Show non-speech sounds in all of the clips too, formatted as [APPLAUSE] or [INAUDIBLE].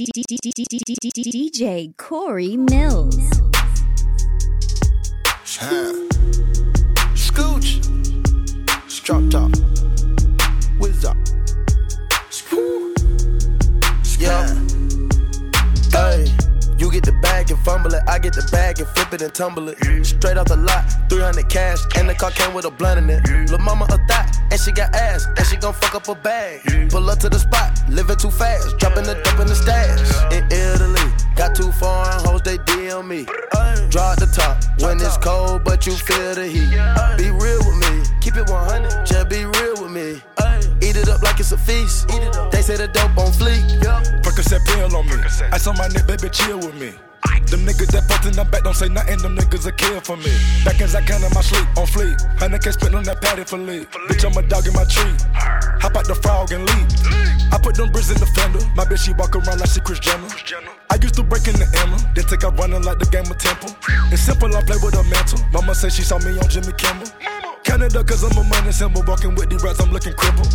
DJ Corey Millz. Scooch. Strop top. Whiz Get the bag and fumble it. I get the bag and flip it and tumble it. Straight off the lot, 300 cash, and the car came with a blunt in it. Lil' mama a thot, and she got ass, and she gon' fuck up a bag. Pull up to the spot, living too fast, dropping the dope in the stash. In Italy, got too foreign hoes, they DM me. Draw the top when it's cold, but you feel the heat. Be real with me, keep it 100, just be real with me. Eat it up like it's a feast. They say the dope on fleek. Percocet pill on me. I saw my nigga, baby, chill with me. Them niggas that fucked in the back don't say nothing, them niggas a kill for me. Back as I can in my sleep, on fleek. Honey can spit on that patty for lead. Bitch, I'm a dog in my tree. Hop out the frog and leave. I put them bricks in the fender. My bitch, she walk around like she Kris Jenner. I used to break in the Emma, then take out running like the game of Temple. It's simple, I play with a mantle. Mama say she saw me on Jimmy Kimmel. Canada, cause I'm a money symbol. Walking with the rats, I'm looking crippled.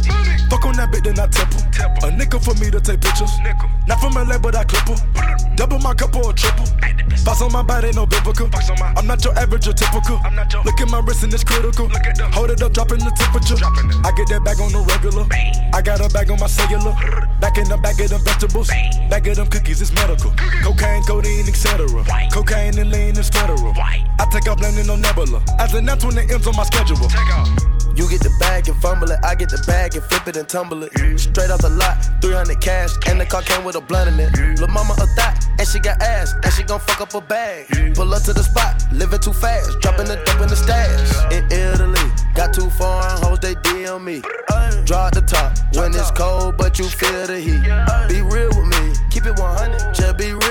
Fuck on that bitch, then I temple. A nickel for me to take pictures. Not from LA, but I clip. Double my cup or a triple. Box on my body, no biblical. I'm not your average or typical. Look at my wrist and it's critical. Hold it up, dropping the temperature. I get that bag on the regular. I got a bag on my cellular. Back in the bag of them vegetables. Bag of them cookies, it's medical. Cocaine, codeine, etc. Cocaine and lean is federal. I take off landing on Nebula. As an when the M's on my schedule. You get the bag and fumble it. I get the bag and flip it and tumble it. Straight off the lot, 300 cash, and the car came with a blunt in it. Lil' mama a thot, and she got ass, and she gon' fuck up a bag. Pull up to the spot, living too fast, dropping the dope in the stash. In Italy, got two foreign hoes, they DM me. Draw the top when it's cold, but you feel the heat. Be real with me, keep it 100, just be real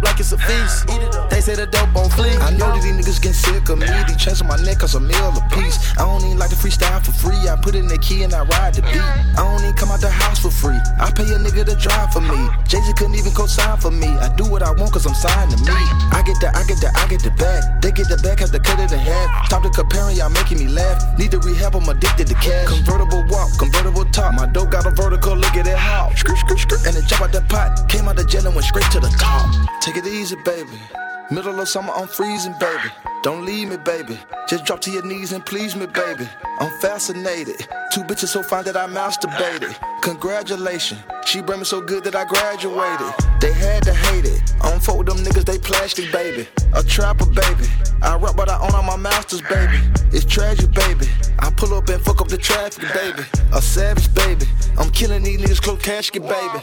up like it's a feast. They say the dope on fleek. I know that these niggas getting sick of me. These chains on my neck cause a meal a piece. I don't even like to freestyle for free. I put in the key and I ride the beat. I don't even come out the house for free. I pay a nigga to drive for me. Jay Z couldn't even co-sign for me. I do what I want cause I'm signed to me. I get the, I get the, I get the bag. They get the bag, have to cut it in half. Stop the comparing, y'all making me laugh. Need to rehab, I'm addicted to cash. Convertible walk, convertible top. My dope got a vertical, look at it how. Skirt, skirt, skirt. And it jump out the pot. Came out the jail and went straight to the top. Take it easy, baby. Middle of summer, I'm freezing, baby. Don't leave me, baby. Just drop to your knees and please me, baby. I'm fascinated. Two bitches so fine that I masturbated. Congratulations. She bring me so good that I graduated. They had to hate it. I don't fuck with them niggas, they plastic, baby. A trapper, baby. I rap, but I own all my masters, baby. It's tragic, baby. I pull up and fuck up the traffic, baby. A savage, baby. I'm killing these niggas, close casket, baby.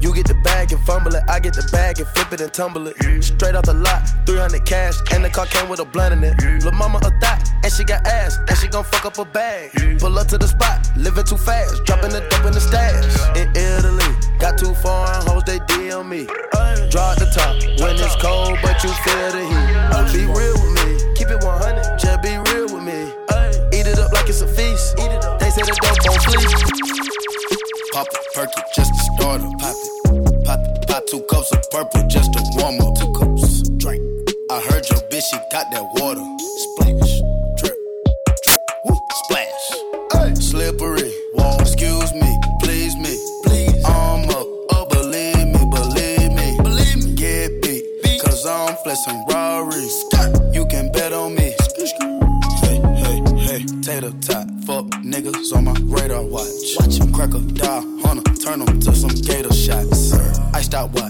You get the bag and fumble it. I get the bag and flip it and tumble it. Straight out the lot, 300 cash, and the car came with a blunt in it. Lil' mama a thot, and she got ass, and she gon' fuck up a bag. Pull up to the spot, living too fast, dropping the dope in the stash. In Italy, got two foreign hoes, they DM me. Draw the top when it's cold, but you feel the heat. Be real with me, keep it 100, just be real with me. Eat it up like it's a feast. They say the dope on fleek. Pop a perky just to start up. Pop it. Pop it. Pop two cups of purple just to warm up. Two cups. Drink. I heard your bitch, she got that water. Splash. Drip. Drip. Woo. Splash. Slippery. Whoa. Excuse me. Please me. Please. I'm up. Oh, believe me. Believe me. Believe me. Get beat. Cause I'm flexing Rari. You can bet on me. Hey, hey, hey. Tater tot. Fuck niggas on my radar watch. Watch 'em crack a die, hunter, turn 'em to some gator shots. Iced out watch.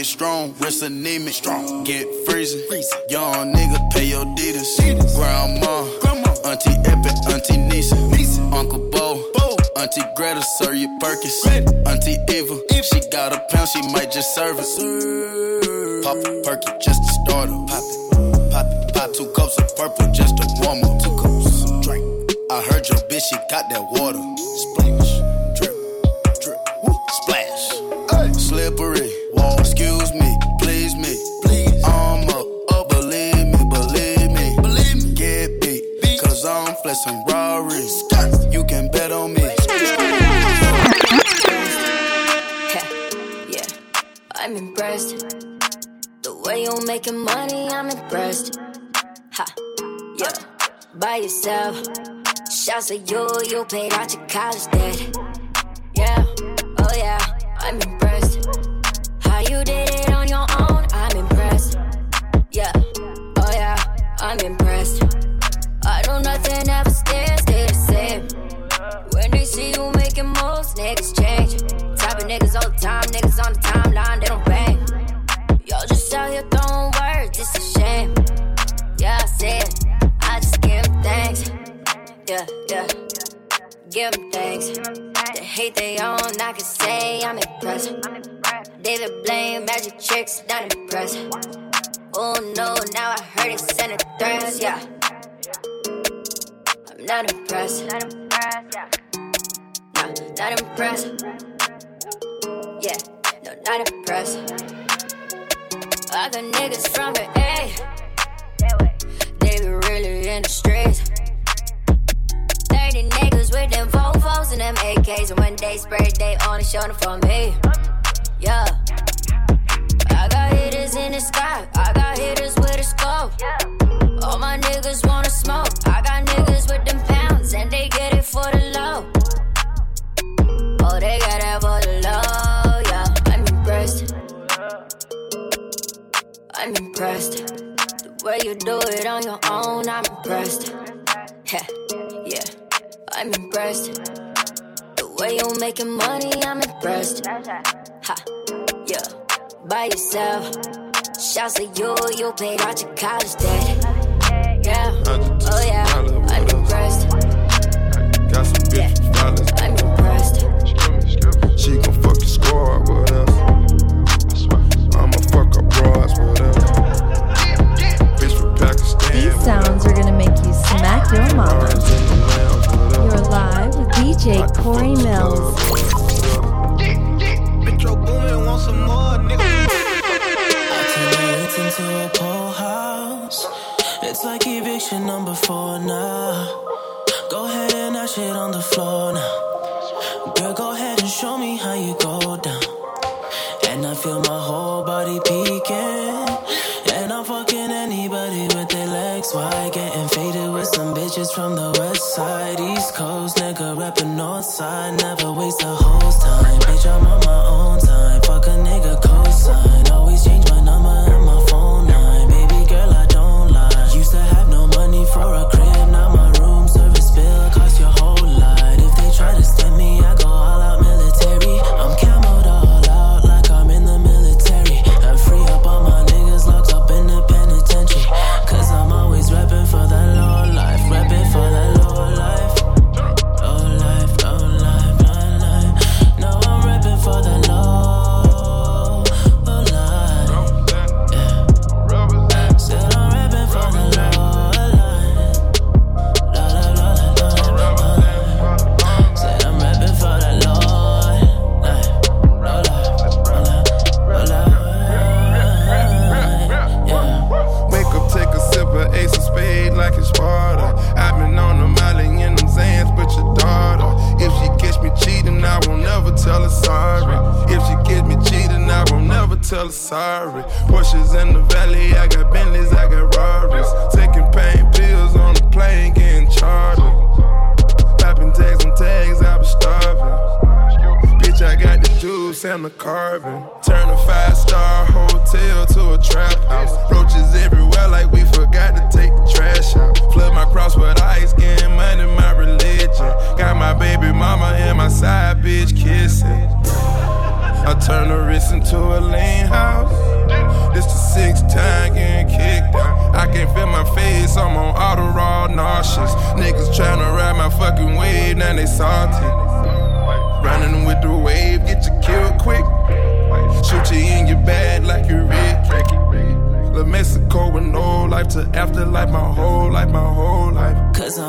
Pocket strong, wrist anemic, give them thanks. The hate they own, I can say I'm impressed. David Blaine, magic tricks, not impressed. Oh no, now I heard it's sending threats, yeah. I'm not impressed. Not impressed, yeah. No, not impressed. Yeah, no, not impressed. Got niggas from the A. They be really in the streets. 30 niggas with them Volvos and them AKs. And when they spray, they only showing for me. Yeah. I got hitters in the sky. I got hitters with a scope. All my niggas wanna smoke. I got niggas with them pounds and they get it for the low. Oh, they got it for the low. Yeah, I'm impressed. I'm impressed. The way you do it on your own, I'm impressed. Yeah, I'm impressed. The way you're making money, I'm impressed. Ha, yeah, by yourself. Shouts at you, you paid out your college debt. Yeah, oh yeah, I'm impressed. Got some Yeah, bitches, dollars. I'm impressed. She gon' fuck your squad with us. I'ma fuck her bras with us. Bitch from Pakistan. These sounds are gonna make you smack your mama. Live with DJ Corey Millz. club with us. Metro Boomin want some more, nigga. It's into a pool house. It's like eviction number four now. Go ahead and that shit on the floor now. Girl, go ahead and show me how you go down. And I feel my whole body peeking. And I'm fucking anybody with their legs wide. Getting faded with some bitches from the west side, east coast. Nigga rapping north side. Never waste a host time. Bitch, I'm on my own time. Fuck a nigga cosign. Always change my number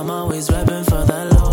I'm always rapping for the low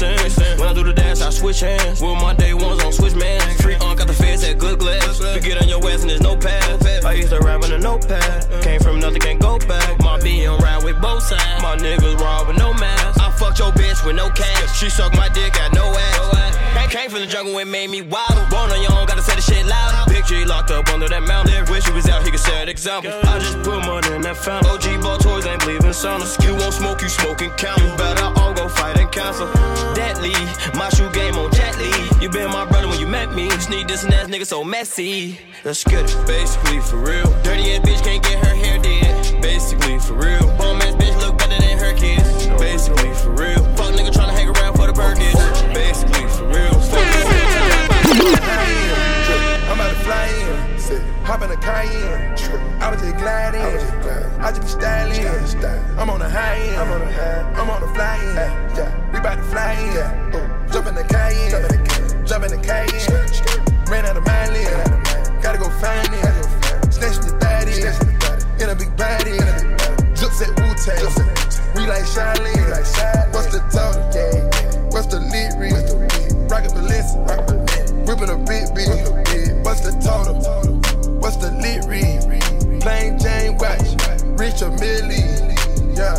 quicksand. When I do the dance, I switch hands. With my day ones on switch man. Free on got the feds at good glass. You get on your ass and there's no path. I used to rap in a notepad. Came from nothing, can't go back. My B on ride with both sides. My niggas raw with no mask. I fucked your bitch with no cash. She sucked my dick, got no ass. Came from the jungle and made me wild. Born on your own, gotta say the shit loud. Big G locked up under that mountain. Wish he was out, he could set example. I just put money in that fountain. OG ball toys ain't believing saunas. You won't smoke, you smoking count. You better all go fight and cancel. Deadly, my shoe game on Jet Li. You been my brother when you met me. Sneak this and ass nigga so messy. Let's get it. Basically for real. Dirty ass bitch can't get her hair did. Basically for real. Bum ass bitch look better than her kids. Basically for real. Fuck nigga tryna hang around for the Perkins. Basically for real. I'm about to fly in. Hop in a Cayenne. I was just gliding. I just be styling. I'm on the high end. I'm on the high. I'm on the fly in. We about to fly in. Jump in the Cayenne. Jump in the Cayenne. Ran out of my lane. Gotta go find it. Snatching the daddy. In a big body. Drips at Wu-Tang. We like Shaolin. What's the total? What's the read? Rocket Balenciaga. Whipping a big bitch. What's the total? What's the lit read? Plain Jane watch. Richard Mille. Yeah.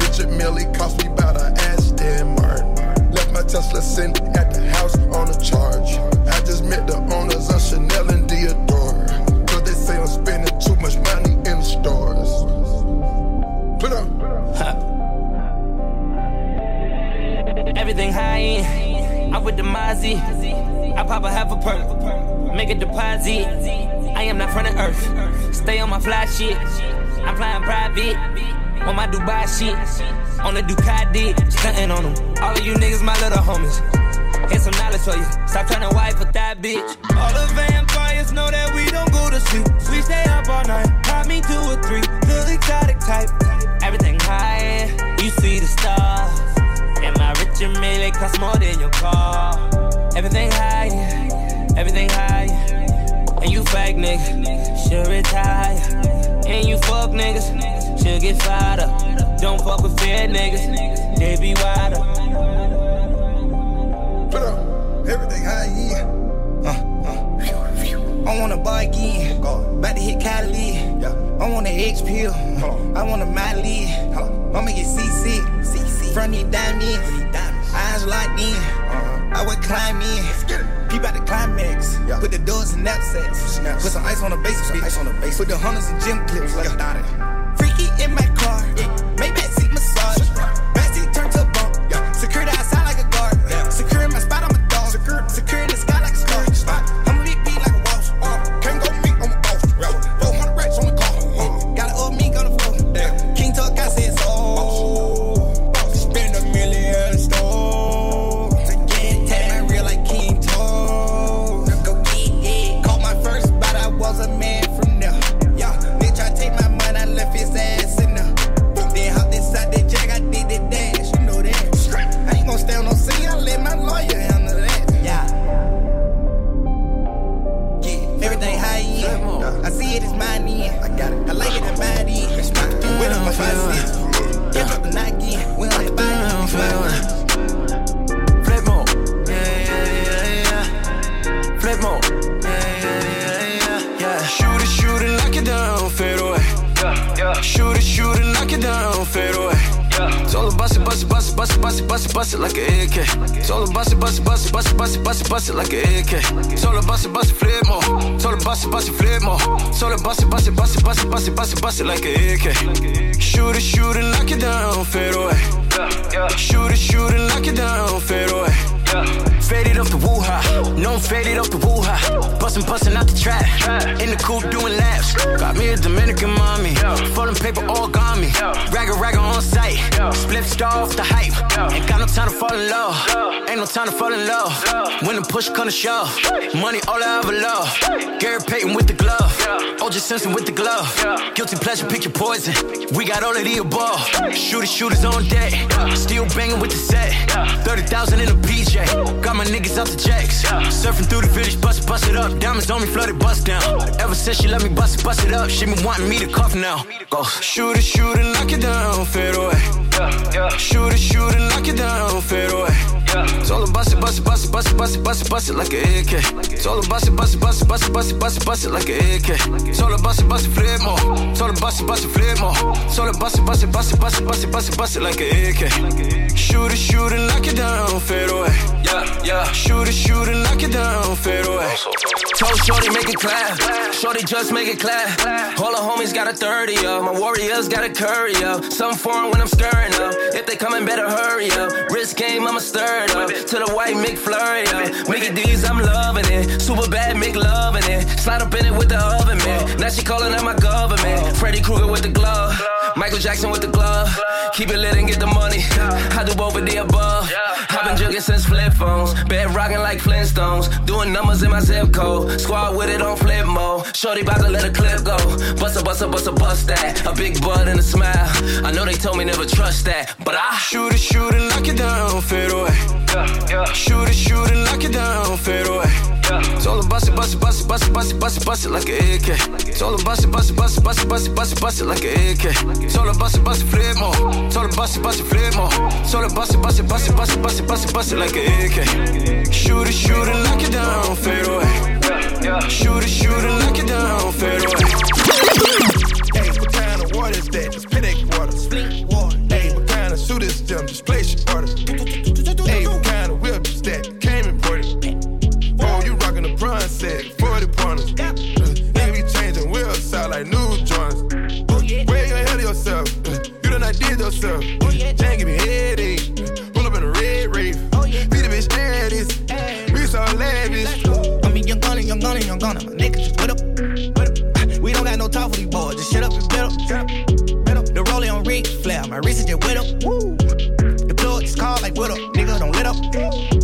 Richard Mille cost me about a Aston Martin. Left my Tesla sitting at the house on a charge. I just met the owners of Chanel and Dior. Cause they say I'm spending too much money in the stores. Put up. Everything high. I'm with the Mozzie. I pop a half a perk. Make a deposit. I am not from the earth. Stay on my fly shit. I'm flying private. On my Dubai shit. On the Ducati. Stunting on them. All of you niggas, my little homies. Here's some knowledge for you. Stop trying to wife with that bitch. All the vampires know that we don't go to sleep. We stay up all night. Pop me two or three. Little exotic type. Everything high. You see the stars. And my rich and million cost more than your car. Everything high, everything high. And you fake niggas, should retire. And you fuck niggas, should get fired up. Don't fuck with fair niggas, they be wider. Put up. Everything high yeah. Uh, uh. I want a bar again. About to hit Cali. I want an X pill. I want a Miley. I'ma get CC. CC. Front need diamond. Eyes locked in. I would climb in. Peep out the climax. Yeah. Put the doors in knapsacks. Put some ice on the base. Ice on the base. Put the hunters in gym clips. Like, yeah. Freaky in my bust it, bust it, bust it, bust it like an AK. Her bust it, bust it, bust it, bust it, bust it, bust it, bust it like an AK. Her bust it, bust it, flip more. Her bust it, bust it, flip more. Her bust it, bust it, bust it, bust it, bust it, bust it, bust it like an AK. Shoot it, shoot it, knock it down, fade away. Shoot it, shoot it, knock it down, fade away. Faded off the woo-ha, no I'm faded off the woo-ha. Bustin', bustin' out the trap, in the coupe doing laps. Got me a Dominican mommy, folding paper all got me. Ragga, ragga on site, split star off the hype. Ain't got no time to fall in love, ain't no time to fall in love. When the push come to shove, money all I ever love. Gary Payton with the glove, OJ Simpson with the glove. Guilty pleasure, pick your poison, we got all of the above. Shooters, shooters on deck, still banging with the set. 30,000 in a PJ, got my niggas out the jacks. Surfing through the village, bust it, bust it up. Diamonds on me, flooded, bust down. Ever since she let me bust it, bust it up She been wanting me to cuff now. Go shoot it, shoot it, knock it down, fade away. Shoot it, shoot it, knock it down, fade away Told her bust it, bust it, bust it, bust it, bust it, bust it, bust it like an AK. Told her bust it, bust it, bust it, bust it, bust it, bust it, bust it like an AK. Told her bust it, bust it, flip more. Told her bust it, bust it, flip more. Told her bust it, bust it, bust it, bust it, bust it, bust it, bust it like an AK. Shoot it, shoot it, knock it down, fade away. Yeah, yeah. Shoot it, shoot it, knock it down, fade away. Told Shorty make it clap. Shorty just make it clap. All the homies got a 30 up. My warriors got a curry up. Something foreign when I'm stirring up. If they coming, better hurry up. Wrist game, I'ma stir it up. To the white McFlurry up. Mickey D's, I'm loving it. Super bad, Mick loving it. Slide up in it with the oven, man. Now she calling out my government. Freddy Krueger with the glove. Michael Jackson with the glove. Keep it lit and get the money. I do both of the above. I've been jugging since flip phones. Bed rocking like Flintstones. Doing numbers in my zip code. Squad with it on flip mode. Shorty about to let a clip go. Bust a bust a bust a bust that. A big bud and a smile. I know they told me never trust that. But I shoot it, shoot it, knock it down, fade away. Yeah, yeah. Shoot it, shoot it, lock it down, fade away. Told her bust it, bust it, bust it, bust it, bust it, bust it, bust it like an AK. Told her bust it, bust it, bust it, bust it, bust it, bust it, bust it like an AK. Told her bust it, bust it, flip more. Told her bust it, bust it, flip more. Told her bust it, bust it, bust it, bust it, bust it, bust it, bust it like an AK. Shoot it, shoot it, knock it down, fade away. Shoot it, shoot it, knock it down, fade away. Hey, what kind of water is that? Just Pedic for. Just shut up and bet up. The rolling on Ric Flair. My wrist is just wet up. Woo. The plug is called like up. Nigga, don't let up.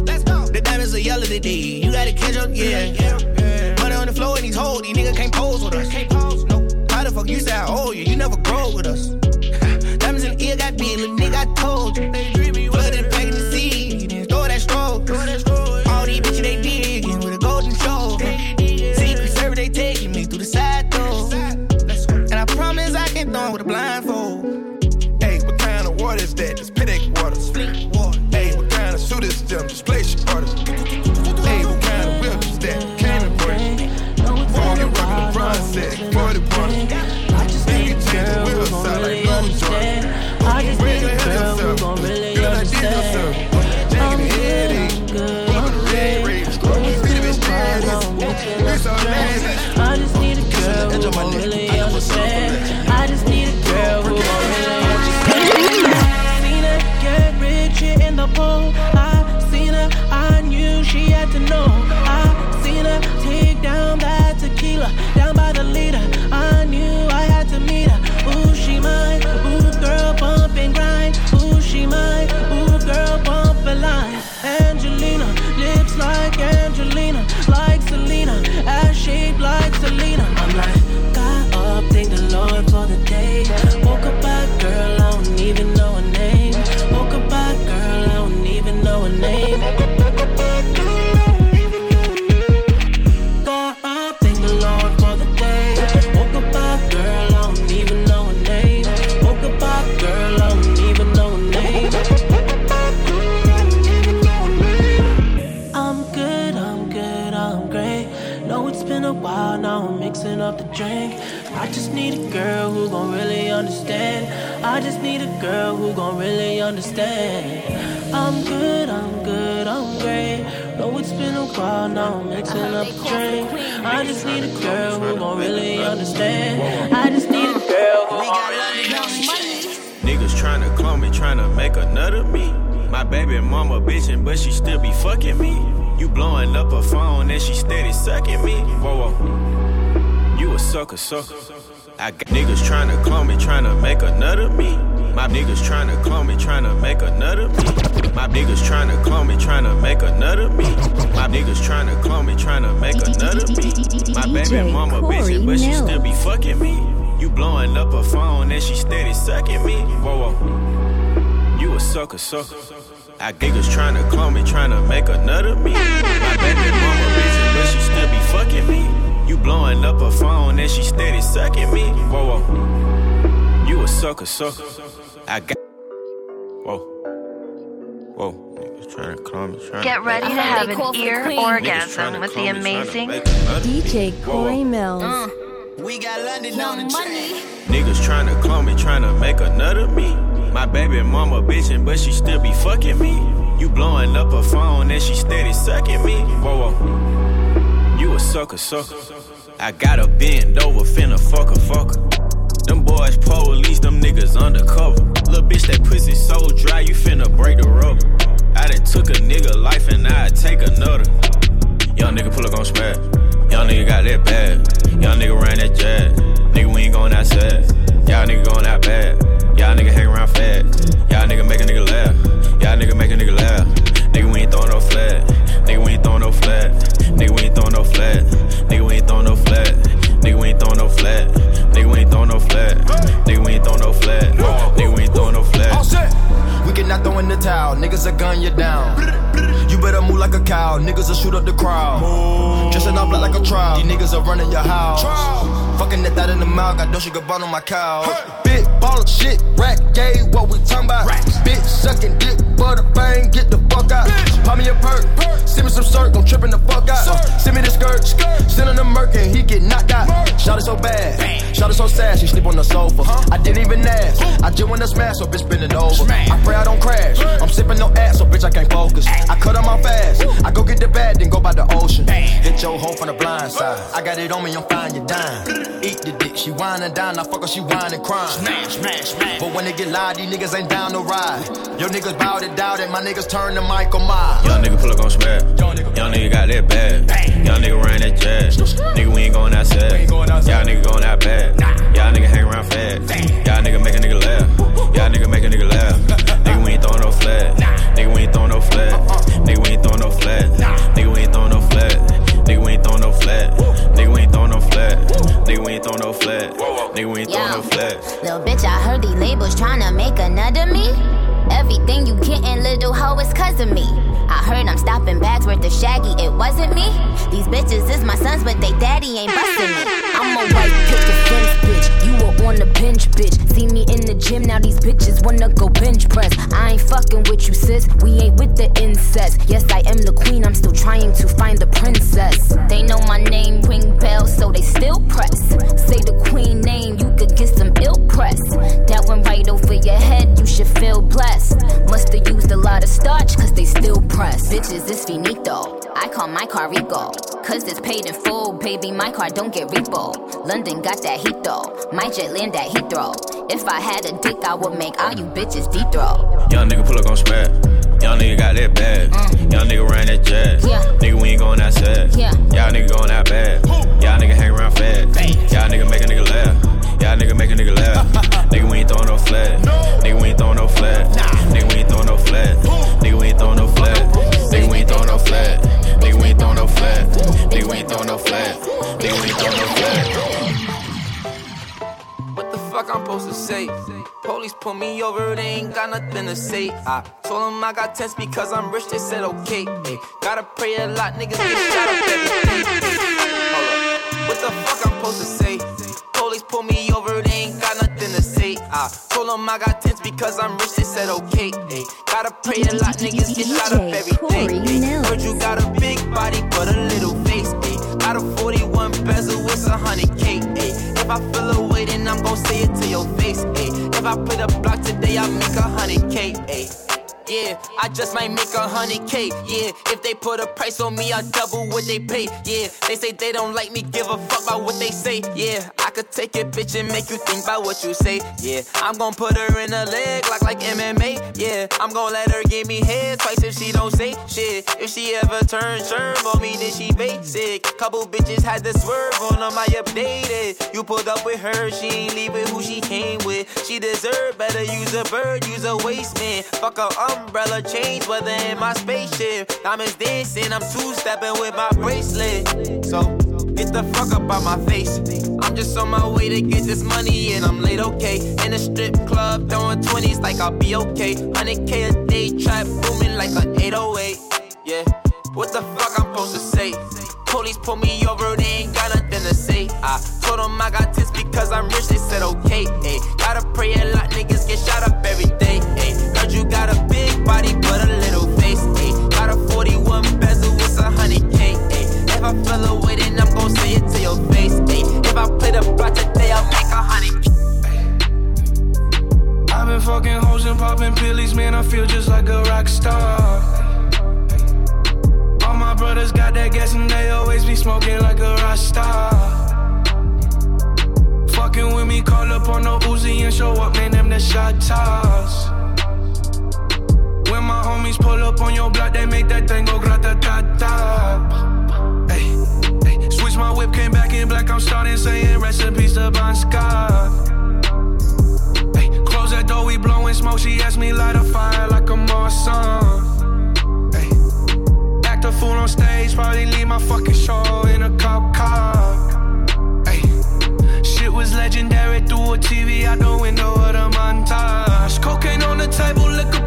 Let's go. The diamonds are yellow today. You gotta catch up, yeah. yeah. Money on the floor in these hoes. These niggas can't pose with us. Can't pose, no. How the fuck you say I owe you? You never grow with us. Done really understand. I'm good, I'm good, I'm great. Know it's been a while now, I'm mixing up a drink. I just need a girl who gon' really understand. I just need a girl who gon' really understand. Niggas tryna clone me, tryna make another me. My baby mama bitchin', but she still be fucking me. You blowing up her phone and she steady sucking me. Whoa, whoa. You a sucker, sucker. I got niggas tryna clone me, tryna make another me. My niggas tryna clone me, tryna make another me. My niggas tryna clone me, tryna make another me. My niggas tryna clone me, tryna make another me. My baby mama bitchin', but she still be fucking me. You blowing up her phone and she steady sucking me. Whoa, whoa. You a sucker, sucker. I niggas tryna clone me, tryna make another me. My baby mama bitchin', but she still be fucking me. You blowing up her phone and she steady sucking me. Whoa, whoa. You a sucker, sucker. I got. Whoa. Whoa. Niggas tryna clone me, tryna Get ready to have an ear orgasm with the amazing DJ Corey Millz. We got London on the train. Niggas tryna clone me, tryna make another me. My baby mama bitchin', but she still be fucking me. You blowing up her phone and she steady sucking me. Whoa, whoa. You a sucker, sucker. I gotta bend over, finna fuck a fucker. Them boys police, them niggas undercover. Little bitch, that pussy so dry, you finna break the rubber. I done took a nigga life and I take another. Young nigga pull up on smash. Young nigga got that bad. Young nigga ran that jet. Nigga, we ain't going outside. Y'all nigga going out bad. Y'all nigga hang around fat. Y'all nigga make a nigga laugh. Y'all nigga make a nigga laugh. Nigga, we ain't throwing no flat. Nigga, we ain't throwing no flat. Nigga, we ain't throwing no flat. Nigga, we ain't throwing no flat. Nigga, we ain't throwing no flat. Nigga, we ain't throwing no flat. Nigga, we ain't throwing no flat. Nigga, we ain't throwing no flat. We cannot throw in the towel, niggas will gun you down. You better move like a cow, niggas will shoot up the crowd. Dressing up like a trial, these niggas are running your house. Fucking that thot in the mouth, got Dolce Gabbana on my cow. Big baller shit, rack gay, what we talking about? Bitch sucking dick, butter bang, get the fuck out. Pop me a perk, send me some circ, I'm tripping the fuck out. Uh, send me the skirt, send him the merc and he get knocked out. Shot it so bad, shot it so sad, she sleep on the sofa. I didn't even ask, I just wanna smash, so bitch bending over. I pray I don't crash, I'm sipping no ass, so bitch I can't focus. I cut them off fast, I go get the bag, then go by the ocean. Hit your hoe from the blind side, I got it on me, I'm fine, you dime. Eat the dick, she whine and dine, I fuck her, she whine and crying. Smash, smash, smash. But when they get loud, these niggas ain't down to ride. Your niggas bout it, doubt it, my niggas turn to Michael Myers. Young nigga pull up on smash. Young nigga got that bad. Young nigga ran that jet. Nigga, we ain't going outside. Y'all nigga going out bad. Y'all nigga hang around fat. Y'all nigga make a nigga laugh. Y'all nigga make a nigga laugh. [LAUGHS] Uh, uh, uh. Nigga, we ain't throwing no flat. Nigga, we ain't throwing no flat. Nigga, we ain't throwing no flat. Nigga, we ain't throwing no flat. Nigga, we ain't throwing no flat. Nigga, we ain't throwing no flat. Nigga, we ain't throwing no flat. Nigga, we ain't throwing no flat. Little bitch, I heard these labels tryna make another me. Everything you gettin', little hoe, is cause of me. I heard I'm stopping bags worth of shaggy, it wasn't me. These bitches is my sons, but they daddy ain't bustin' me. I'm a white picket fence bitch, you were on the bench bitch. See me in the gym, now these bitches wanna go bench press. I ain't fucking with you, sis, we ain't with the incest. Yes, I am the queen, I'm still trying to find the princess. They know my name, ring bells, so they still press. Say the queen name, you could get some ill press. That went right over your head, you should feel blessed. Must've used a lot of starch, cause they still press. Bitches, it's finito. I call my car Rico. Cause it's paid in full, baby. My car don't get repo. London got that heat though. My jet land at Heathrow. If I had a dick, I would make all you bitches deep throw. Young nigga pull up on smash. Young nigga got that bad. Mm. Young nigga ran that jet. Yeah. Nigga, we ain't going outside. Yeah. Y'all nigga going out bad. Y'all nigga hang around fat. Y'all nigga make a nigga laugh. Y'all nigga make a nigga laugh. [LAUGHS] nigga, we ain't throwing no flat. Nigga, we ain't throwing no flat. Nigga, we ain't throwing no flat. Nigga, we ain't throwing no flat. Nigga, we ain't throwing no flat. Nigga, we ain't throwing no flat. Nigga, we ain't throwing no flat. Nigga, we ain't throwing no flat. What the fuck I'm supposed to say? Police pull me over, they ain't got nothing to say. I told them I got tents because I'm rich, they said okay. Ay, gotta pray a lot, niggas get shot up every day. Hold up. What the fuck I'm supposed to say? Pull me over, they ain't got nothing to say. I told them I got tents because I'm rich, they said okay. Ay, gotta pray a lot, niggas get shot up every day. Ay, heard you got a big body, but a little face. Ay, got a 41 bezel, it's a hundred K. Ay, I feel a way, then I'm gon' say it to your face. Ayy. If I put a block today, I make a hundred K. Ayy. Yeah, I just might make a hundred K. Yeah, if they put a price on me, I double what they pay. Yeah, they say they don't like me, give a fuck about what they say. Yeah, I could take it, bitch, and make you think about what you say. Yeah, I'm gonna put her in a leg like like MMA. Yeah, I'm gonna let her give me head twice if she don't say shit. If she ever turns sherm on me, then she basic. Couple bitches had to swerve on them, I updated. You pulled up with her, she ain't leaving who she came with. She deserve better, use a bird, use a waste man. Fuck her umbrella, change weather in my spaceship. Diamonds dancing, I'm two stepping with my bracelet. So get the fuck up out my face. I'm just on my way to get this money and I'm late, okay. In a strip club, throwing 20s like I'll be okay. 100k a day, trap booming like an 808. Yeah, what the fuck I'm supposed to say? Police pull me over, they ain't got nothing to say. I told them I got this because I'm rich, they said okay. Ay, gotta pray a lot, niggas get shot up every day. Ay, heard you got a big body, but a little face. Ay, got a 41 bezel, it's a hundred K. Ay, if I feel away, then I'm gon' say it to your face. Ay, if I play the block today, I'll make a hundred I've been fucking hoes and popping pillies, man. I feel just like a rock star my brothers got that gas and they always be smoking like a rasta. Fucking with me, call up on no Uzi and show up, man, them the shot toss. When my homies pull up on your block, they make that thing go grata ta ta. Hey, hey, switch my whip, came back in black, I'm starting saying recipes to Bon Scott. That door, we blowing smoke, she asked me light a fire like a on stage, probably leave my fucking show in a cop car. Ay. Shit was legendary through a TV out the window of the montage. Cocaine on the table, liquor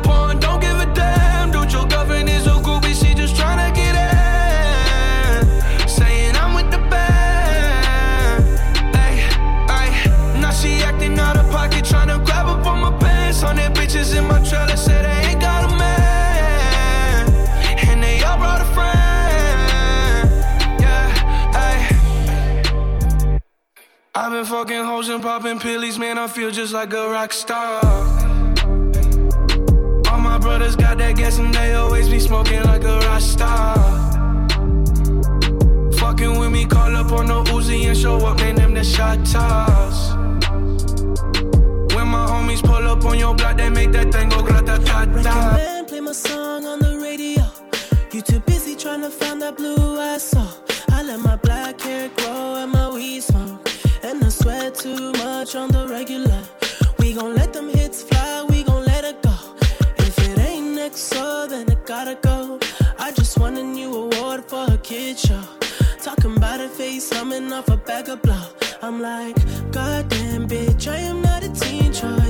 fucking hoes and popping pillies, man. I feel just like a rock star. All my brothers got that gas and they always be smoking like a rock star. Fucking with me, call up on the Uzi and show up, man. Them the shot toss. When my homies pull up on your block, they make that thing go grata ta ta. Play my song on the radio. You too busy trying to find that blue I saw. I let my too much on the regular. We gon' let them hits fly, we gon' let it go. If it ain't next, so then it gotta go. I just won a new award for a kid show. Talking about a face, humming off a bag of blow. I'm like, goddamn bitch, I am not a teen choice.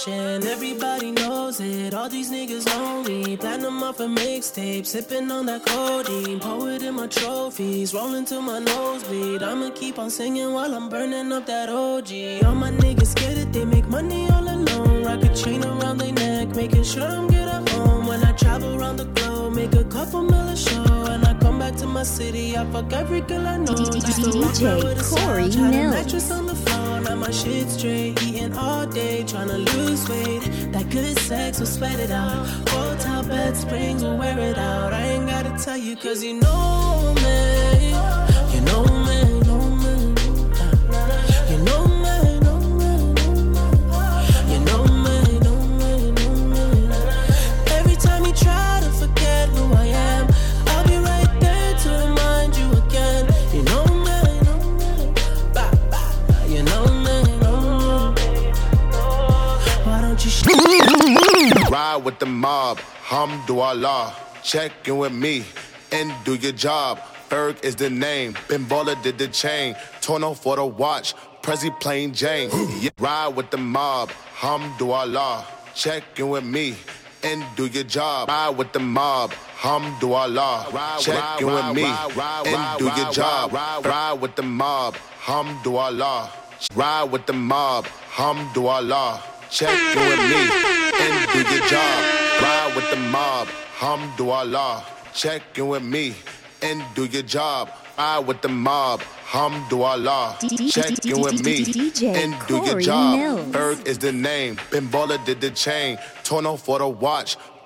Ocean. Everybody knows it, all these niggas me. Platinum off a mixtape, sipping on that codeine. Poet in my trophies, rolling to my nosebleed. I'ma keep on singing while I'm burning up that OG. All my niggas get it, they make money all alone. Rock a chain around their neck, making sure I'm good at home. When I travel around the globe, make a couple million my city, I fuck every girl I know. DJ Corey Mills. On the floor, now my shit straight. Eating all day, trying to lose weight. That good sex will sweat it out. Hotel bed springs will wear it out. I ain't gotta tell you, cause you know me. You know me. Ride with the mob, hamdulillah. Check in with me and do your job. Berg is the name. Pinballer did the chain. Torno for the watch. Prezi plain Jane. yeah. Ride with the mob. Hamdulillah. Check in with me and do your job. Ride with the mob. Hamdulillah. Check in with me and do your job. Ride with the mob. Hamdulillah. Ride with the mob. Hamdulillah. Check in with me in, do your job. Ride with the mob, hamdulillah. Check in with me and do your job. Ride with the mob, hamdulillah. Check in with me and do your job. Eric is the name. Pinballer did the chain. Tono off for the watch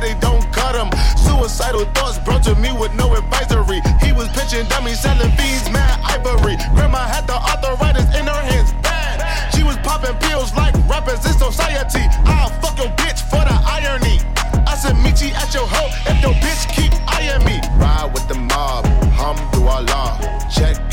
they don't cut him. Suicidal thoughts brought to me with no advisory. He was pitching dummies, selling fiends, mad ivory. Grandma had the arthritis in her hands, bad. She was popping pills like rappers in society. I'll fuck your bitch for the irony. I said, meet you at your hoe if your bitch keep eyeing me. Ride with the mob, hum through Allah. Check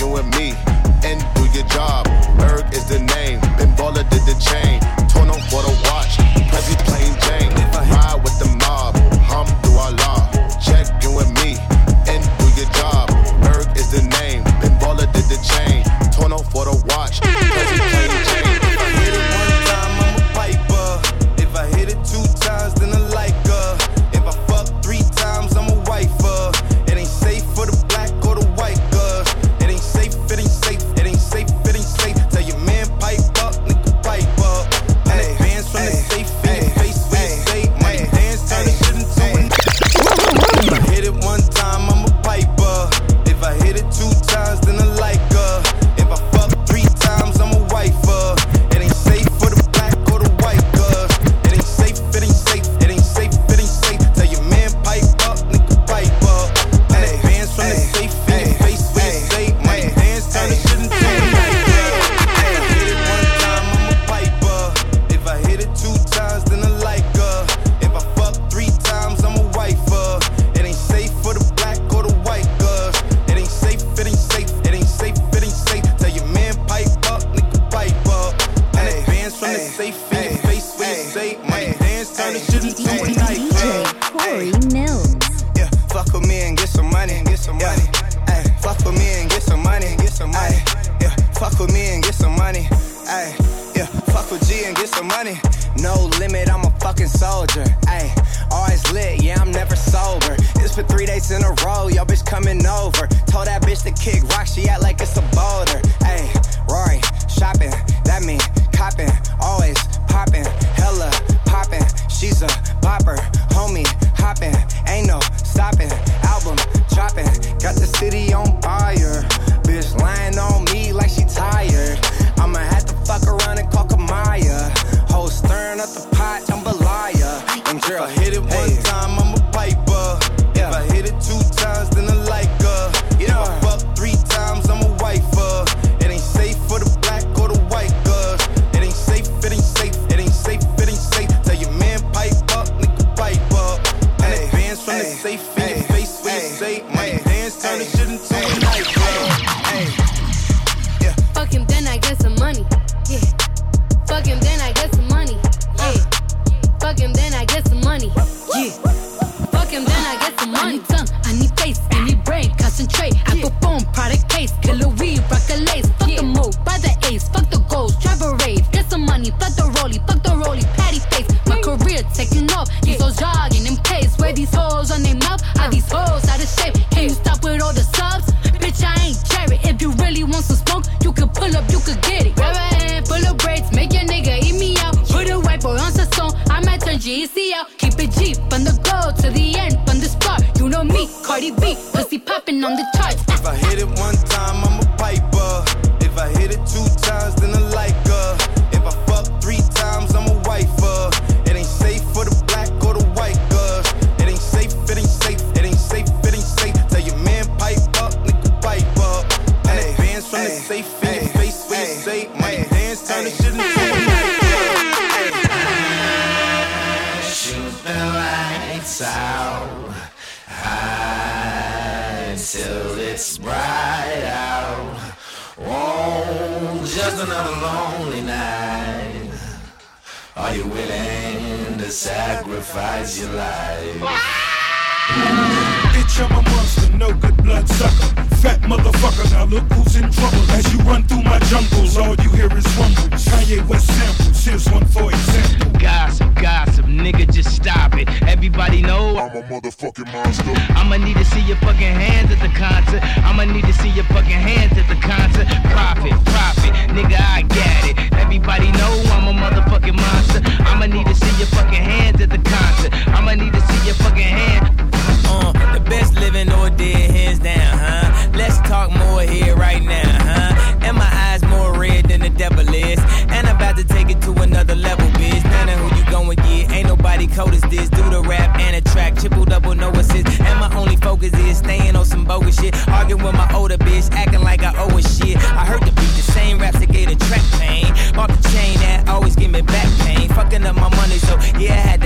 yeah,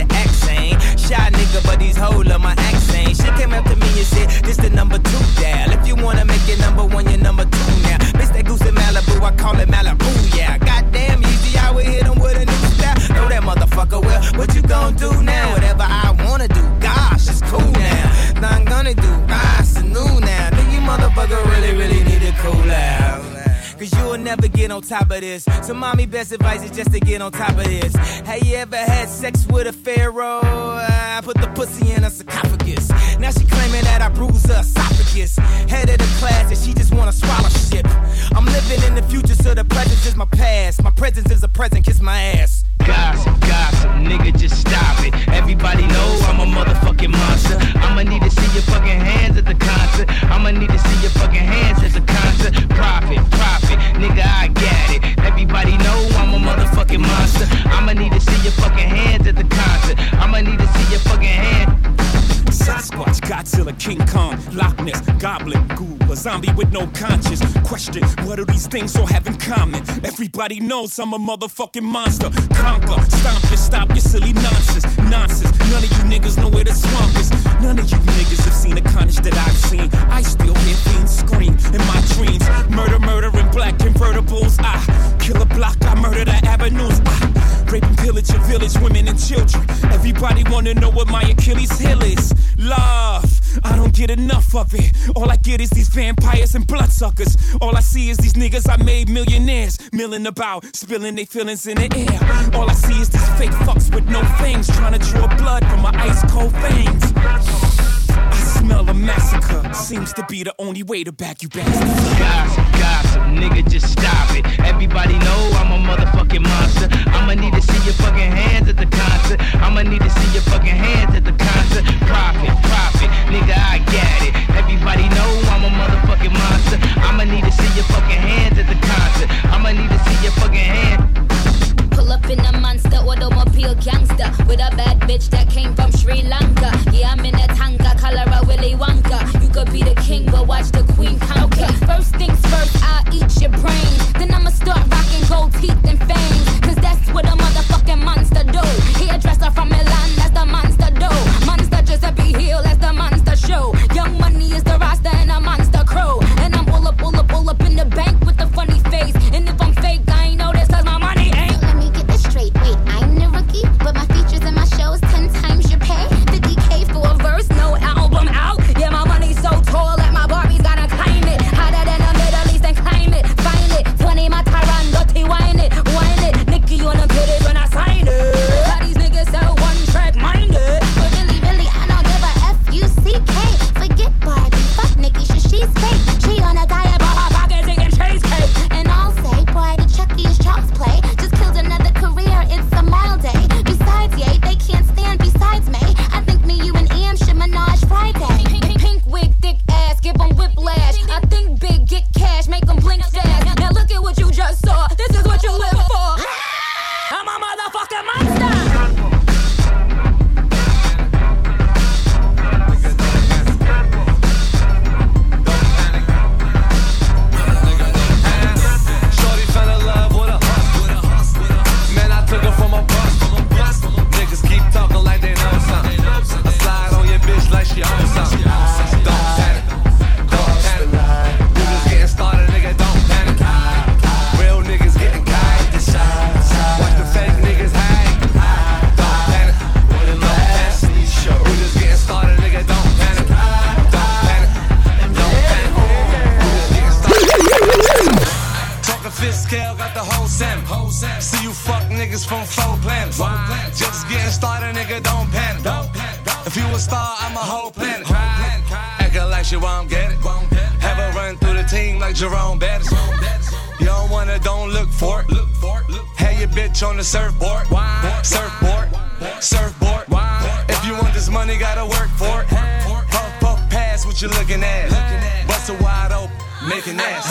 never get on top of this. So, mommy, best advice is just to get on top of this. Have you ever had sex with a pharaoh? I put the pussy in a sarcophagus. Now she claiming that I bruised her esophagus. Head of the class, and she just wanna swallow shit. I'm living in the future, so the present is my past. My presence is a present, kiss my ass. Gossip, gossip, nigga, just stop it. Everybody know I'm a motherfucking monster. I'ma need to see your fucking hands at the concert. I'ma need to see your fucking hands at the concert. Profit, profit, nigga, I got it. Everybody know I'm a motherfucking monster. I'ma need to see your fucking hands at the concert. I'ma need to see your fucking hands. Sasquatch, Godzilla, King Kong, Loch Ness, Goblin, Ghoul, a zombie with no conscience. Question, what do these things all have in common? Everybody knows I'm a motherfucking monster. Conquer, stomp your, stop your silly nonsense. Nonsense, none of you niggas know where the swamp is. None of you niggas have seen the carnage that I've seen. I still hear fiends scream in my dreams. Murder, murder in black convertibles. I kill a block, I murder the avenues. I rape and pillage your village, women and children. Everybody wanna know what my Achilles heel is. Love, I don't get enough of it. All I get is these vampires and bloodsuckers. All I see is these niggas I made millionaires, milling about, spilling their feelings in the air. All I see is these fake fucks with no fangs, trying to draw blood from my ice cold veins. I smell a massacre. Seems to be the only way to back you bastards. Gossip, gossip, nigga, just stop it. Everybody know I'm a motherfucking monster. I'ma need to see your fucking hands at the concert. I'ma need to the surfboard. Surfboard, surfboard. If you want this money, gotta work for it. Puff, puff, pass what you looking at. Bust a wide open, making ass.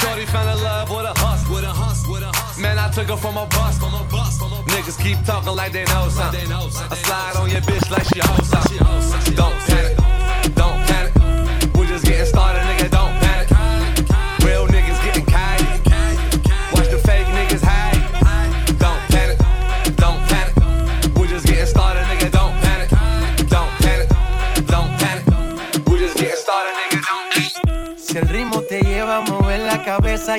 Shorty fell in love with a hustle, with a hustle, with a hustle. Man, I took her from a bus, from a bus. Niggas keep talking like they know something. I slide on your bitch like she hoes something. Don't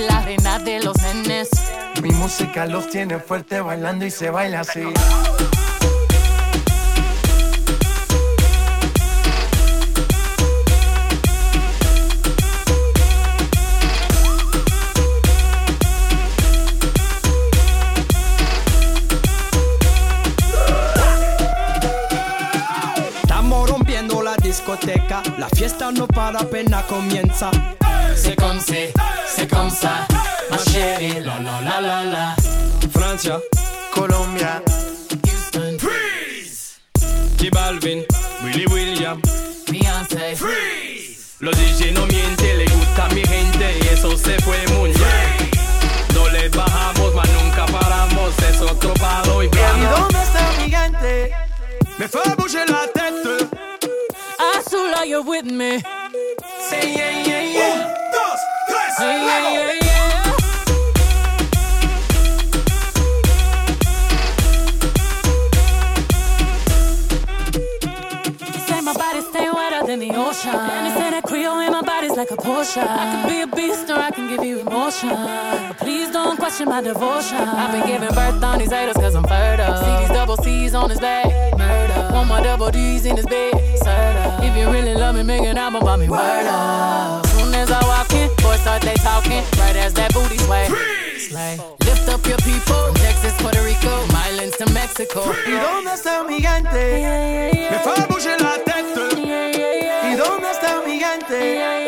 La reina de los nenes. Mi música los tiene fuerte bailando y se baila así. Estamos rompiendo la discoteca, la fiesta no para apenas comienza. Comme c'est, c'est comme ça, ma chérie, la la la la la. Francia, Colombia, Houston, Freeze. J Balvin, Willy William, Beyoncé, Los DJ no mienten, le gusta a mi gente y eso se fue muy bien. No le bajamos, mas nunca paramos, es otro palo y ¿Y vamos. dónde está mi gente? Me fue bouger la tête. Azula, you're with me. Say yeah, yeah, yeah. My body stay wetter than the ocean. And they say that Creole in my body's like a Porsche. I can be a beast or I can give you emotion. But please don't question my devotion. I've been giving birth on these haters cause I'm fertile. See these double C's on his back. Murder. Want my double D's in his bed. If you really love me, make an album about me. Soon as I walk in, boys start they talking. Right as that booty sway. Slay. Lift up your people. From Texas, Puerto Rico, Islands to Mexico. ¿Y dónde está mi gente? Me fue bouger la tête. ¿Y dónde está mi gente?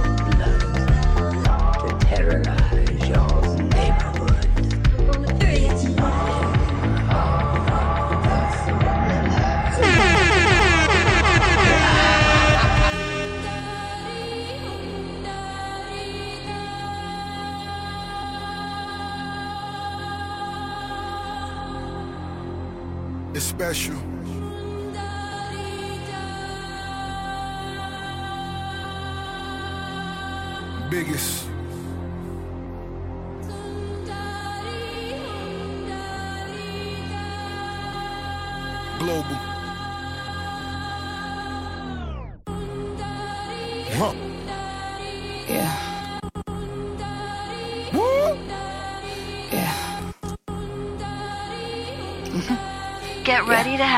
Of blood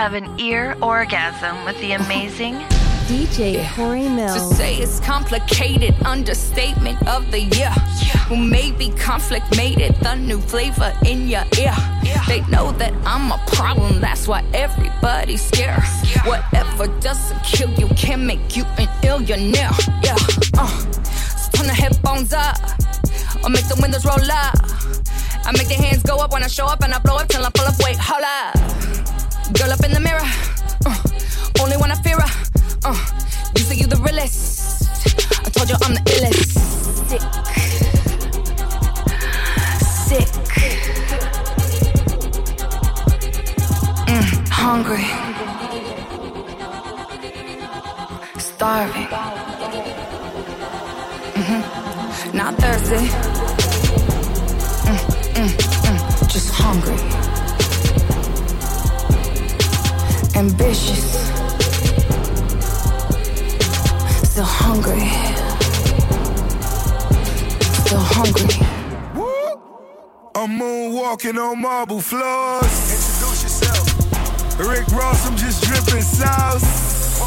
have an ear orgasm with the amazing DJ Corey To say it's complicated, understatement of the year. Well, maybe conflict made it the new flavor in your ear. They know that I'm a problem, that's why everybody's scared. Whatever doesn't kill you can make you an illionaire. Yeah, uh, so turn the headphones up, or make the windows roll up. I make the hands go up when I show up, and I blow up till I pull up. Wait, hold up. Girl up in the mirror, uh, only when I fear her. Uh, you say you the realest. I told you I'm the illest. Sick. Sick. Mm, hungry. Starving. hmm Not thirsty. Ambitious. Still hungry. Still hungry. I'm moonwalking on marble floors. Introduce yourself. Rick Ross, I'm just dripping sauce.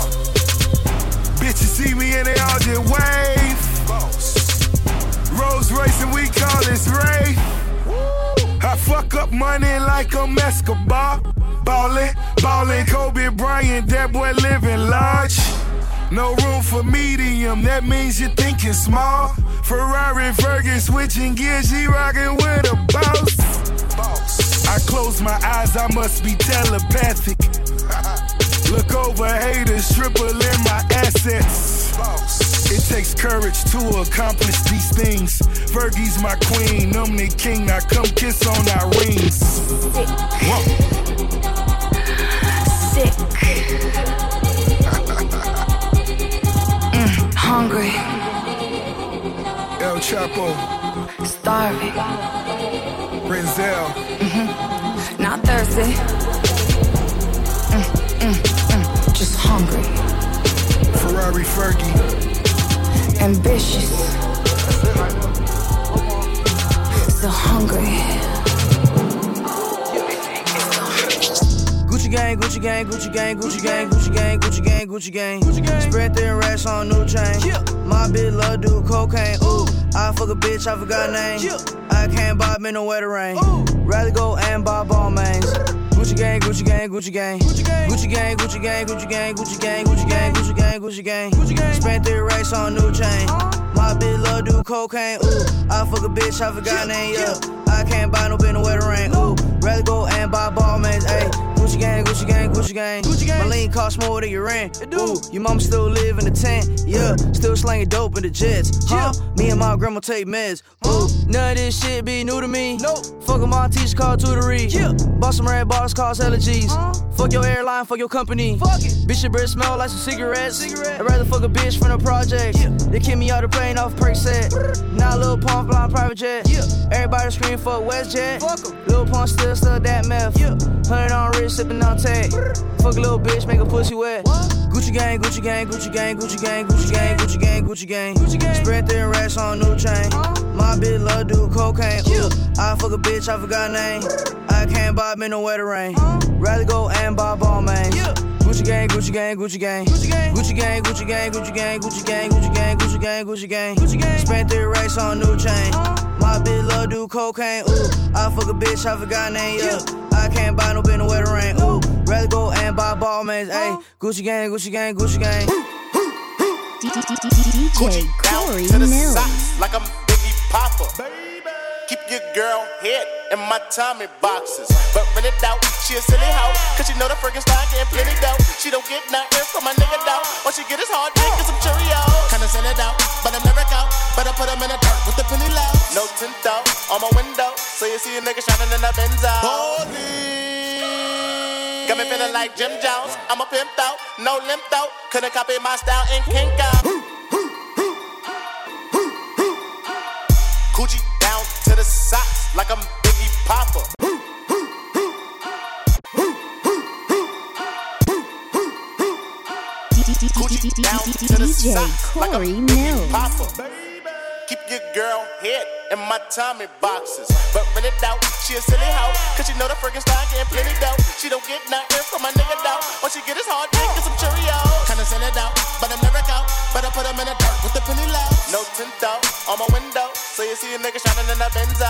Bitches see me and they all just wave. Rose racing, we call this rave. Fuck up money like I'm Escobar. Ballin', ballin', Kobe Bryant, that boy living large. No room for medium, that means you're thinking small. Ferrari, Fergie, switching gears, she rockin' with a boss. I close my eyes, I must be telepathic. [LAUGHS] Look over haters, triple in my assets. It takes courage to accomplish these things. Fergie's my queen, I'm the king. Now come kiss on our rings. Whoa. Sick. [LAUGHS] Mm, hungry. El Chapo, Starving. Renzel, hmm Not thirsty. Mm, mm, mm, just hungry. Ferrari Fergie. Ambitious. So hungry. Gucci gang, Gucci gang, Gucci gang, Gucci gang, Gucci gang, Gucci gang, Gucci gang, Gucci gang. Spread thin racks on new chain. My bitch love do cocaine. Ooh, I fuck a bitch, I forgot name. I can't buy me no wetter rain. Rather go and buy ball mains. Gucci gang, Gucci gang, Gucci gang. Gucci gang, Gucci gang, Gucci gang, Gucci gang, Gucci gang, Gucci gang, Gucci gang, Gucci gang. Gucci gang. Spent three racks on new chain. Uh-huh. My bitch love do cocaine. Ooh, I fuck a bitch, I forgot name. Yeah, I can't buy no bin no wetter rain. Ooh, rather go and buy ball mains. Ayy. Gucci gang, Gucci gang, Gucci gang. Gucci gang. My lean cost more than your rent. Ooh, your mama still live in the tent. Yeah, still slanging dope in the jets. Huh? Me and my grandma take meds. Ooh, none of this shit be new to me. Nope. Fuck my teacher called tutory. Yeah. Bought some red bars, cause allergies. Fuck your airline, fuck your company. Fuck it. Bitch, your breath smell like some cigarettes. Cigarette. I'd rather fuck a bitch from the project. Yeah. They kick me out the plane off perk set. Now Lil Pump flying private jet. Yeah. Everybody scream for WestJet. Fuck 'em. Lil Pump still stuck that meth. Yeah. Hundred on wrist, sipping on tag. Fuck a little bitch, make a pussy wet. Gucci gang, Gucci gang, Gucci gang, Gucci gang, Gucci gang, Gucci gang, Gucci gang, Gucci gang. Spread thin racks on new chain. My bitch love do cocaine. Ooh, I fuck a bitch, I forgot her name. I can't buy me no wetter rain. Rather go and buy ball mains. Gucci gang, Gucci gang, Gucci gang, Gucci gang, Gucci gang, Gucci gang, Gucci gang, Gucci gang, Gucci gang, Gucci gang, Gucci gang, Gucci gang. Spent three racks on new chain. My bitch love do cocaine. Ooh, I fuck a bitch, I forgot name. Yeah, I can't buy no bitch no wetter rain. Ooh, Rather go and buy ball mates, ayy. Gucci gang, Gucci gang, Gucci gang. DJ Corey to the Mills. socks like I'm Biggie Papa. Your girl head in my Tommy boxes. But when it out, she a silly hoe. Cause she know the Frankenstein getting plenty dough. She don't get nothing from my nigga though. All she get is hard dick and some Cheerios. Kinda send it out, but I'm never out. Better put him in the dirt with the penny low. No tint though, on my window. So you see a nigga shining in the Benzo. Holy. Got me feeling like Jim Jones. I'm a pimp though, no limp though. Couldn't copy my style in Kinko. Coochie down to the socks like I'm Biggie Papa. Coochie down to the DJ socks like I'm Corey Biggie Mills. Papa. Keep your girl head in my Tommy boxes. But when it out, she a silly hoe. Cause she know the Frankenstein getting plenty dough. She don't get nothing from my nigga though. All she get is hard dick and some Cheerios. Kinda send it out, Better put him in the dirt with the penny low. No tint out on my window. So you see a nigga shining in the Benzo.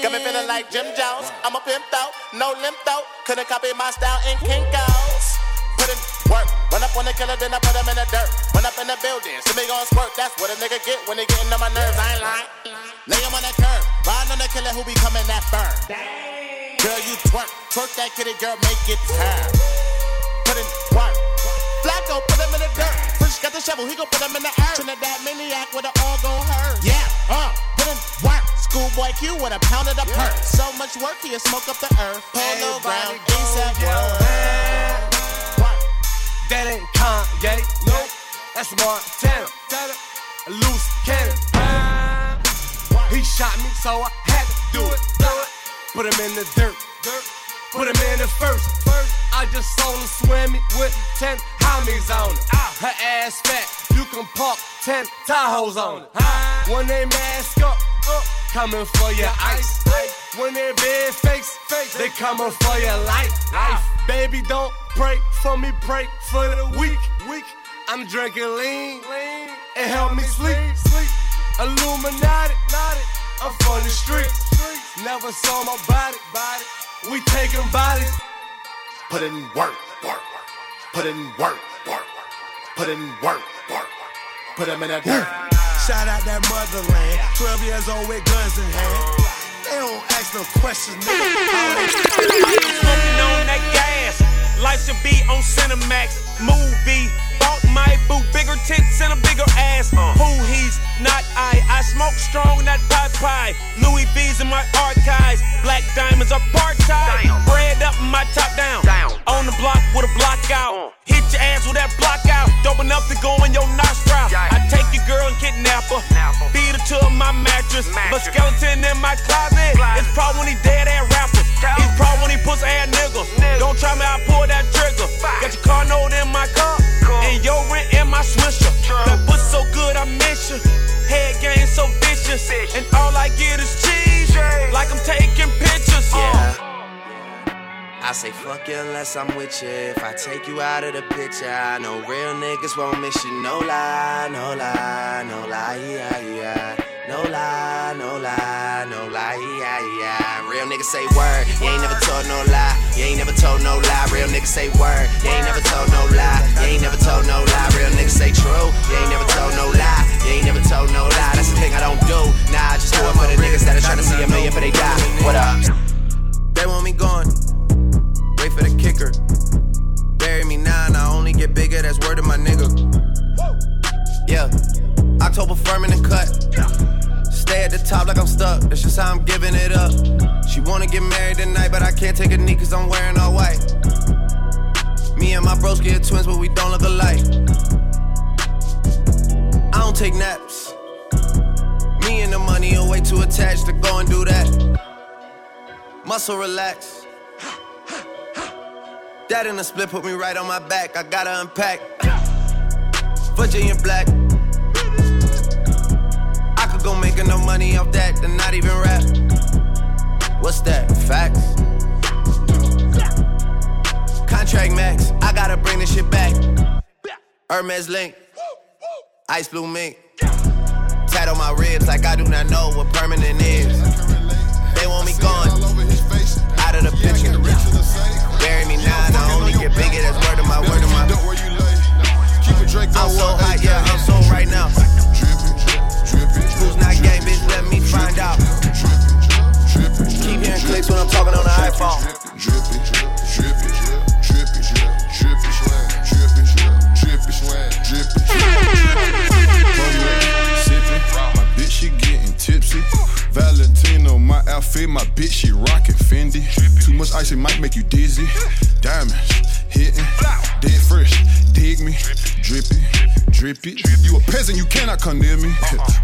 Got me feeling like Jim Jones. I'm a pimp though, no limp though. Couldn't copy my style in Kinkos. Put in work, run up on the killer, then I put him in the dirt. Run up in the building, see me gon' squirt. That's what a nigga get when he getting on my nerves. I ain't lying. Lay him on the curb, riding on the killer who be coming that burn. Girl, you twerk, twerk that kitty, girl, make it turn. Put in. Flacco, put him in the dirt. Fresh got the shovel, he gon' put him in the earth. Trinidad maniac with it all gon' hurt. Yeah, uh, put in work. Schoolboy Q with a pound of the perk. So much work, he'll smoke up the earth. Polo ground, ASAP world. That ain't Kanye, nope. That's Montana. A loose cannon. He shot me, so I had to do it. Put him in the dirt. Put him in the first. first. I just saw him swimming with 10 homies on it. Ah. Her ass fat, you can park 10 Tahoes on it. When they mask up, up, coming for your ice. When they big face, they coming for your life. Ah. life. Baby, don't pray for me, pray for the weak. weak. I'm drinking lean, it help me sleep. sleep. Illuminati, I'm from the streets. Never saw my body, body. We taking bodies. Put in work, work, put in work, work, put in work, work, put him in that dirt. Shout out that motherland. 12 years old with guns in hand. They don't ask no questions, nigga. Smoking on that gas. Life should be on Cinemax. Movie. Bought my boo. Bigger tits and a bigger ass. Who he's not I. I smoke strong, not pie pie. Louis V's in my archives. Black diamonds are part time. Bread up, my top down. On the block with a block out. Hit your ass with that block out. Dope enough to go in your nostril. I take your girl and kidnap her. Beat her to my mattress. But skeleton in my closet. It's probably when he dead ass rapper. It's probably when he puts ass nigga. Don't try me, I pull that trigger. Got your car note in my car. Vicious. And all I get is cheese. Like I'm taking pictures. Uh. I say fuck you unless I'm with you. If I take you out of the picture, I know real niggas won't miss you. No lie, no lie, no lie, yeah, yeah. No lie, no lie, no lie, yeah, yeah. Real niggas say word, you ain't never told no lie. You ain't never told no lie. Real niggas say word, you ain't never told no lie. You ain't never told no lie. Real niggas say true, you ain't never told no lie. You ain't never told no lie. That's the thing I don't do. Nah, I just do it for the niggas that are trying to see a million but they die. What up? They want me gone. Wait for the kicker. Bury me now and I only get bigger. That's word of my nigga. Yeah. October firm in the cut. Stay at the top like I'm stuck. That's just how I'm giving it up. She wanna get married tonight, but I can't take a knee cause I'm wearing all white. Me and my bros get twins, but we don't look alike. I don't take naps. Me and the money are way too attached to go and do that. Muscle relax. That in the split put me right on my back. I gotta unpack. Virginia black. I could go making no money off that and not even rap. What's that? Facts. Contract max. I gotta bring this shit back. Hermes link. Ice blue mink. Tat on my ribs like I do not know what permanent is. They want me gone. Out of the picture. Bury me now, I only get bigger. That's word of my word of my. I'm so hot, yeah, I'm so right now. Who's not gang, bitch? Let me find out. Keep hearing clicks when I'm talking on the iPhone. My my bitch she rockin' Fendi. Too much ice it might make you dizzy. Diamonds hitting, dead fresh, dig me, drippy drippy. You a peasant, you cannot come near me.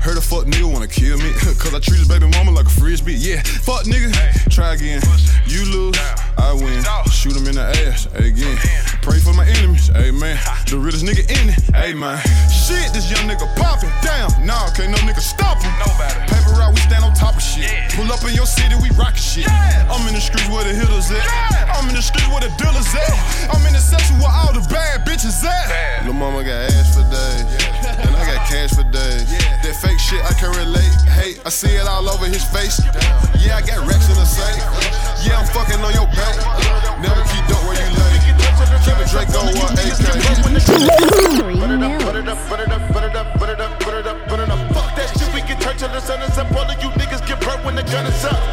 Heard a fuck nigga wanna kill me. [LAUGHS] Cause I treat his baby mama like a frisbee. Yeah, fuck nigga. Hey. Try again. You lose, I win. Shoot him in the ass again. Pray for my enemies, amen. The realest nigga in it, amen. Shit, this young nigga poppin'. Damn, nah, can't no nigga stop him. Nobody. Paper route, we stand on top of shit. Pull up in your city, we rockin' shit. I'm in the streets where the hitters at. I'm in the streets where the dealers at. I'm in the section where all the bad bitches at. Lil' mama got ass for days. And I got cash for days. That fake shit I can relate. Hey, I see it all over his face. Yeah, I got racks in the safe. Yeah, I'm fucking on your back. Never keep dope where you lay. Keep a Draco or AK. Up, up, up, up, up, up, up. Up. Up.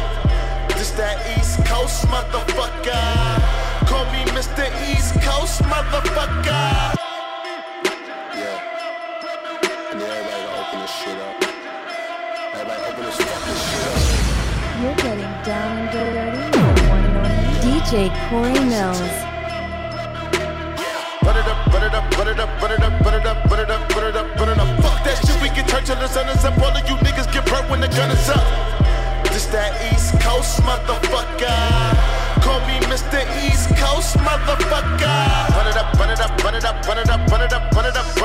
This that East Coast motherfucker. Call me Mr. East Coast motherfucker. You're getting down and dirty DJ Corey Mills. It up, it up, it up, it up, it up, it up, it up, it up. Fuck that shit, we the sun up. All of you niggas get burnt when the gun is up. This that East Coast motherfucker. Call me Mr. East Coast motherfucker. It up, it up, it up, it up, it up, it up,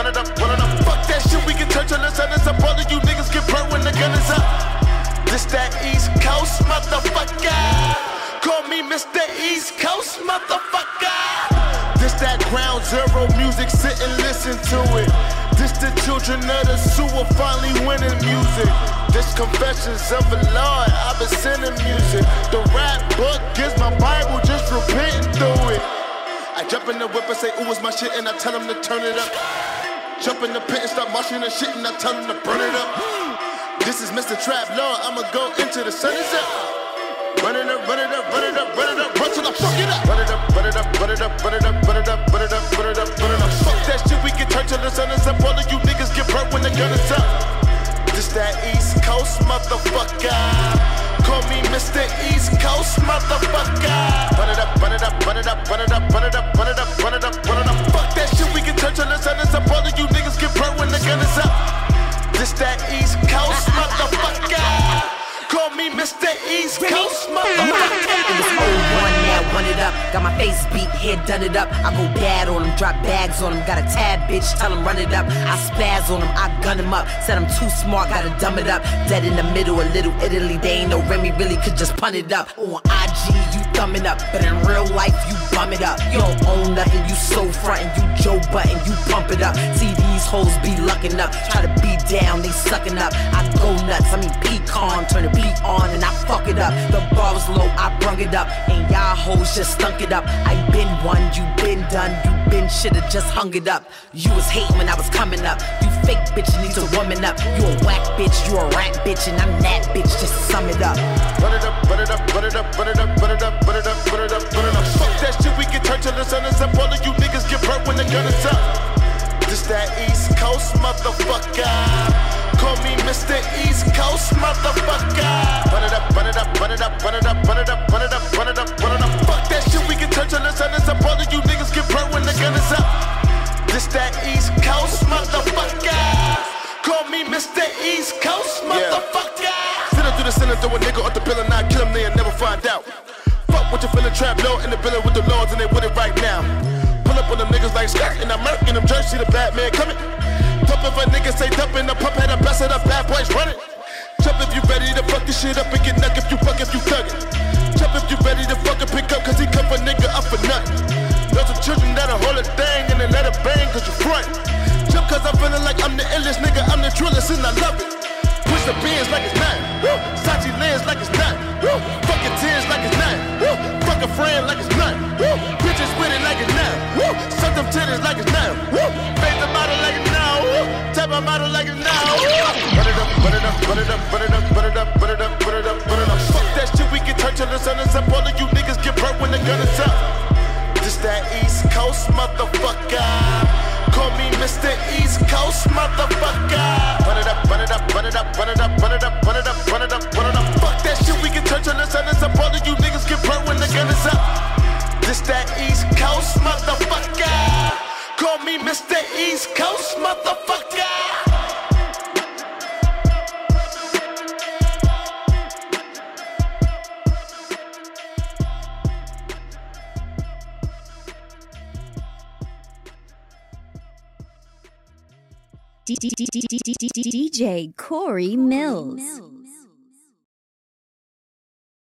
Coast motherfucker. Call me Mr. East Coast motherfucker. This that ground zero music, sit and listen to it. This the children of the sewer finally winning music. This confessions of a Lord, I've been sending music. The rap book gives my Bible, just repenting through it. I jump in the whip and say, ooh, it's my shit, and I tell them to turn it up. Jump in the pit and start marching and shit, and I tell them to burn it up. This is Mr. Trap Lord, I'ma go into the sun is up. Run it up, run it up, run it up, run it up, run till I fuck it up. Run it up, run it up, run it up, run it up, run it up, run it up, run it up, run it up. Fuck that shit, we can turn till the sun is up. All of you niggas get burnt when the gun is up. This that East Coast motherfucker. Call me Mr. East Coast motherfucker. Run it up, run it up, run it up, run it up, run it up, run it up, run it up, run it up. Fuck that shit, we can turn till the sun is up. All of you niggas get burnt when the gun is up. This that East Coast motherfucker. Call me Mr. East Coast motherfucker. It was old one now, run it up. Got my face beat, head done it up. I go bad on them, drop bags on them. Got a tab bitch, tell them run it up. I spaz on them, I gun them up. Said I'm too smart, gotta dumb it up. Dead in the middle, a little Italy. They ain't no Remy, really could just punt it up. On IG, you thumb it up. But in real life, you bum it up. You don't own nothing, you so frontin', you Joe Budden, you pump it up. See these hoes be luckin' up. Try to be down they sucking up. I go nuts, I mean pecan, turn the beat on and I fuck it up. The bar was low, I brung it up, and y'all hoes just stunk it up. I been one, you been done, you been shoulda just hung it up. You was hating when I was coming up. You fake bitch need to woman up. You a whack bitch, you a rat bitch, and I'm that bitch. Just sum it up, run it up, run it up, run it up, run it up, run it up, run it up, Coast motherfucker. Call me Mr. East Coast motherfucker. Run it up, run it up, run it up, run it up, run it up, run it up, run it up, run it up. Fuck that shit, we can turn till the sun is up. All of you niggas get burnt when the gun is up. This that East Coast motherfucker. Call me Mr. East Coast motherfucker. Yeah. Send through the center, throw a nigga off the pillar, now kill him, they'll never find out. Fuck what you feeling trapped low in the building with the lords, and they with it right now. Pull up on them niggas like skirt, and I'm murking them jerks, see the bad man coming. Dump if a nigga say dump in the pump head, I best it up, bad boys running. Jump if you ready to fuck this shit up and get nuck if you fuck if you thug it. Jump if you ready to fucking pick up, cause he come for nigga up for nothing. There's some children that'll hold a thing and then let it bang cause you front. Jump cause I'm feeling like I'm the illest nigga, I'm the drillest and I love it. Push the beans like it's nothing. Woo. Sachi lens like it's nothing. Woo. Fucking tears like it's. Woo Fuck a friend like it's. Woo. Bitches with it like it's nothing. Woo. Suck them titties like it's. Face Tap my model like it's now. Run it up, run it up, run it up, run it up, run it up, run it up, run it up, run it up. Fuck that shit, we can turn till the sun is up. All of you niggas get burnt when the gun is up. This that East Coast motherfucker. Call me Mr. East Coast motherfucker. Run it up, run it up, run it up, run it up, run it up, run it up, run it up, run it up. Fuck that shit, we can turn till the sun is up. All of you niggas get burnt when the gun is up. This that East Coast motherfucker. Call me Mr. East Coast motherfucker. DJ Corey Millz.